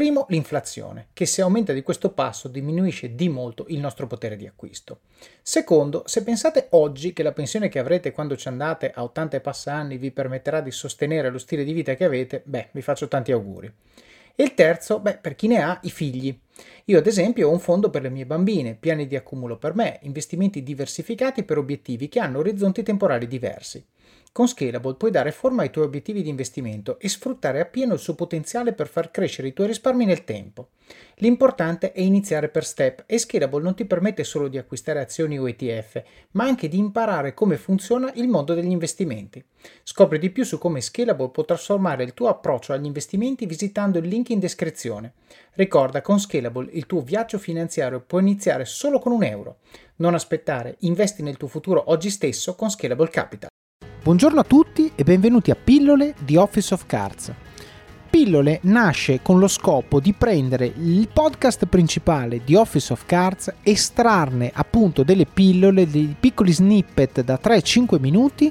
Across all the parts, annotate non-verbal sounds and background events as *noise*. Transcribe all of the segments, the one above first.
Primo, l'inflazione, che se aumenta di questo passo diminuisce di molto il nostro potere di acquisto. Secondo, se pensate oggi che la pensione che avrete quando ci andate a 80 e passa anni vi permetterà di sostenere lo stile di vita che avete, beh, vi faccio tanti auguri. E il terzo, beh, per chi ne ha, i figli. Io ad esempio ho un fondo per le mie bambine, piani di accumulo per me, investimenti diversificati per obiettivi che hanno orizzonti temporali diversi. Con Scalable puoi dare forma ai tuoi obiettivi di investimento e sfruttare appieno il suo potenziale per far crescere i tuoi risparmi nel tempo. L'importante è iniziare per step e Scalable non ti permette solo di acquistare azioni o ETF, ma anche di imparare come funziona il mondo degli investimenti. Scopri di più su come Scalable può trasformare il tuo approccio agli investimenti visitando il link in descrizione. Ricorda, con Scalable il tuo viaggio finanziario può iniziare solo con un euro. Non aspettare, investi nel tuo futuro oggi stesso con Scalable Capital. Buongiorno a tutti e benvenuti a Pillole di Office of Cards. Pillole nasce con lo scopo di prendere il podcast principale di Office of Cards, estrarne appunto delle pillole, dei piccoli snippet da 3-5 minuti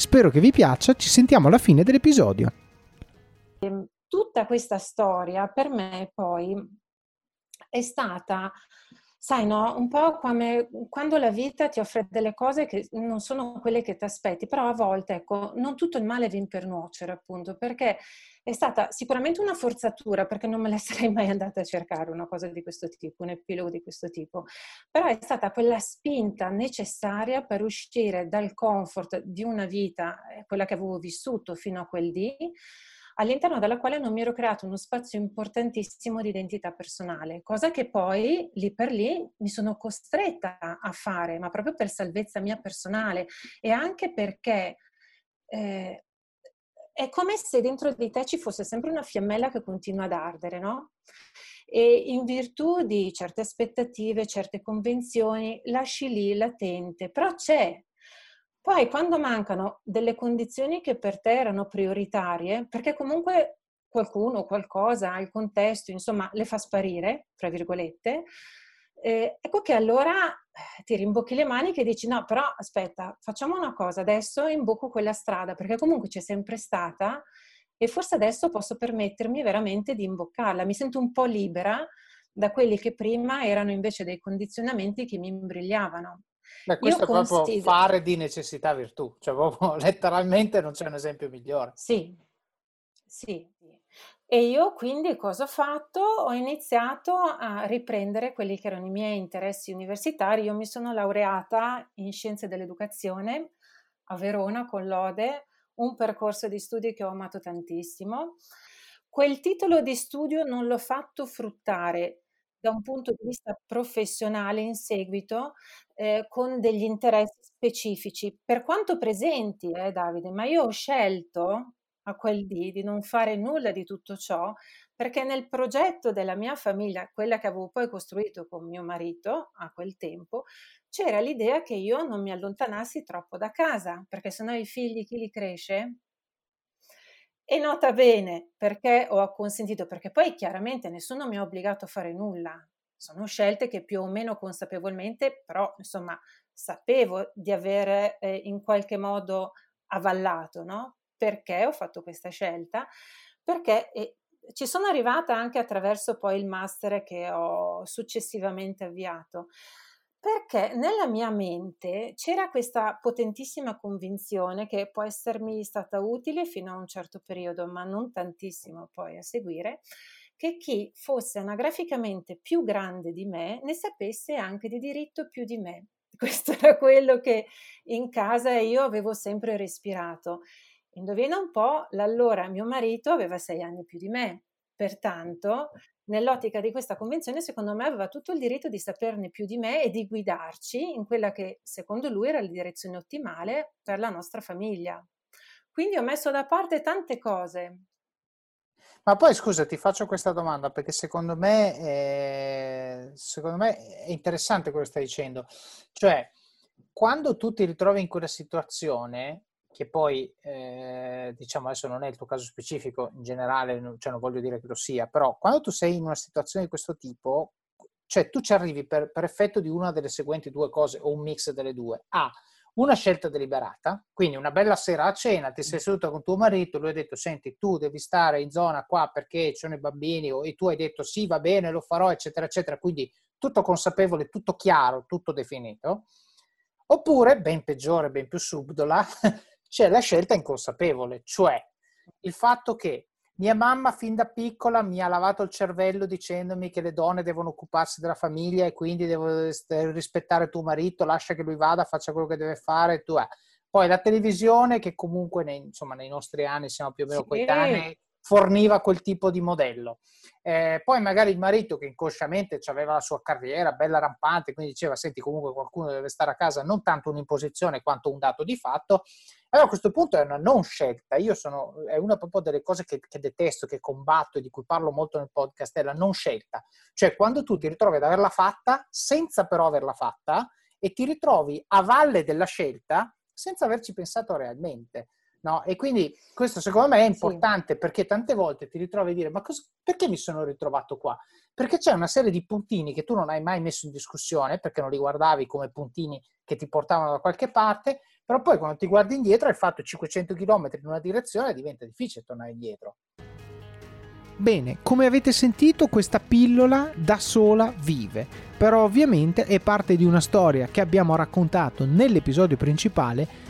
Spero che vi piaccia, ci sentiamo alla fine dell'episodio. Ehm, tutta questa storia per me poi è stata sai, no? Un po' come quando la vita ti offre delle cose che non sono quelle che ti aspetti, però a volte, ecco, non tutto il male viene per nuocere, appunto, perché è stata sicuramente una forzatura, perché non me la *laughs* sarei mai andata a cercare una cosa di questo tipo, un epilogo di questo tipo, però è stata quella spinta necessaria per uscire dal comfort di una vita, eh, quella che avevo vissuto fino a quel dì, all'interno della quale non mi ero creato uno spazio importantissimo di identità personale, cosa che poi lì per lì mi sono costretta a fare, ma proprio per salvezza mia personale e anche perché eh, è come se dentro di te ci fosse sempre una fiammella che continua ad ardere, no? E in virtù di certe aspettative, certe convenzioni, lasci lì latente, però c'è, poi quando mancano delle condizioni che per te erano prioritarie, perché comunque qualcuno, qualcosa, il contesto, insomma, le fa sparire, tra virgolette, eh, ecco che allora eh, ti rimbocchi le mani e dici no, però aspetta, facciamo una cosa, adesso imbocco quella strada, perché comunque c'è sempre stata e forse adesso posso permettermi veramente di imboccarla. Mi sento un po' libera da quelli che prima erano invece dei condizionamenti che mi imbrigliavano. Beh, questo Io è proprio consiglio... fare di necessità virtù, cioè proprio *laughs* letteralmente non c'è un esempio migliore. Sì, sì. E io quindi cosa ho fatto? Ho iniziato a riprendere quelli che erano i miei interessi universitari. Io mi sono laureata in scienze dell'educazione a Verona con l'Ode, un percorso di studi che ho amato tantissimo. Quel titolo di studio non l'ho fatto fruttare da un punto di vista professionale in seguito eh, con degli interessi specifici, per quanto presenti, eh, Davide, ma io ho scelto a quel dì di non fare nulla di tutto ciò perché nel progetto della mia famiglia, quella che avevo poi costruito con mio marito a quel tempo, c'era l'idea che io non mi allontanassi troppo da casa, perché sennò i figli chi li cresce? E nota bene perché ho acconsentito, perché poi chiaramente nessuno mi ha obbligato a fare nulla. Sono scelte che più o meno consapevolmente, però insomma, sapevo di avere eh, in qualche modo avallato, no? Perché ho fatto questa scelta? Perché eh, ci sono arrivata anche attraverso poi il master che ho successivamente avviato perché nella mia mente c'era questa potentissima convinzione che può essermi stata utile fino a un certo periodo, ma non tantissimo poi a seguire, che chi fosse anagraficamente più grande di me ne sapesse anche di diritto più di me. *laughs* Questo era quello che in casa io avevo sempre respirato. Indovina un po', l'allora mio marito aveva sei anni più di me, pertanto nell'ottica di questa convenzione secondo me aveva tutto il diritto di saperne più di me e di guidarci in quella che secondo lui era la direzione ottimale per la nostra famiglia. Quindi ho messo da parte tante cose. Ma poi scusa, ti faccio questa domanda perché secondo me, è, secondo me è interessante quello che stai dicendo. Cioè, quando tu ti ritrovi in quella situazione, che poi eh, diciamo adesso non è il tuo caso specifico, in generale, cioè non voglio dire che lo sia, però quando tu sei in una situazione di questo tipo, cioè tu ci arrivi per, per effetto di una delle seguenti due cose o un mix delle due. A, una scelta deliberata, quindi una bella sera a cena, ti sei seduto con tuo marito, lui ha detto senti tu devi stare in zona qua perché ci sono i bambini e tu hai detto sì va bene lo farò eccetera eccetera, quindi tutto consapevole, tutto chiaro, tutto definito. Oppure, ben peggiore, ben più subdola, *laughs* c'è la scelta inconsapevole, cioè il fatto che mia mamma fin da piccola mi ha lavato il cervello dicendomi che le donne devono occuparsi della famiglia e quindi devo rispettare tuo marito, lascia che lui vada, faccia quello che deve fare, tu è. Poi la televisione, che comunque nei, insomma, nei nostri anni siamo più o meno sì. coetanei, forniva quel tipo di modello. Eh, poi magari il marito che inconsciamente aveva la sua carriera bella rampante, quindi diceva senti comunque qualcuno deve stare a casa, non tanto un'imposizione quanto un dato di fatto. Allora a questo punto è una non scelta, io sono, è una proprio delle cose che, che detesto, che combatto e di cui parlo molto nel podcast, è la non scelta. Cioè quando tu ti ritrovi ad averla fatta senza però averla fatta e ti ritrovi a valle della scelta senza averci pensato realmente. No? E quindi questo secondo me è importante sì. perché tante volte ti ritrovi a dire ma cosa, perché mi sono ritrovato qua? Perché c'è una serie di puntini che tu non hai mai messo in discussione perché non li guardavi come puntini che ti portavano da qualche parte, però poi quando ti guardi indietro hai fatto 500 km in una direzione e diventa difficile tornare indietro. Bene, come avete sentito questa pillola da sola vive, però ovviamente è parte di una storia che abbiamo raccontato nell'episodio principale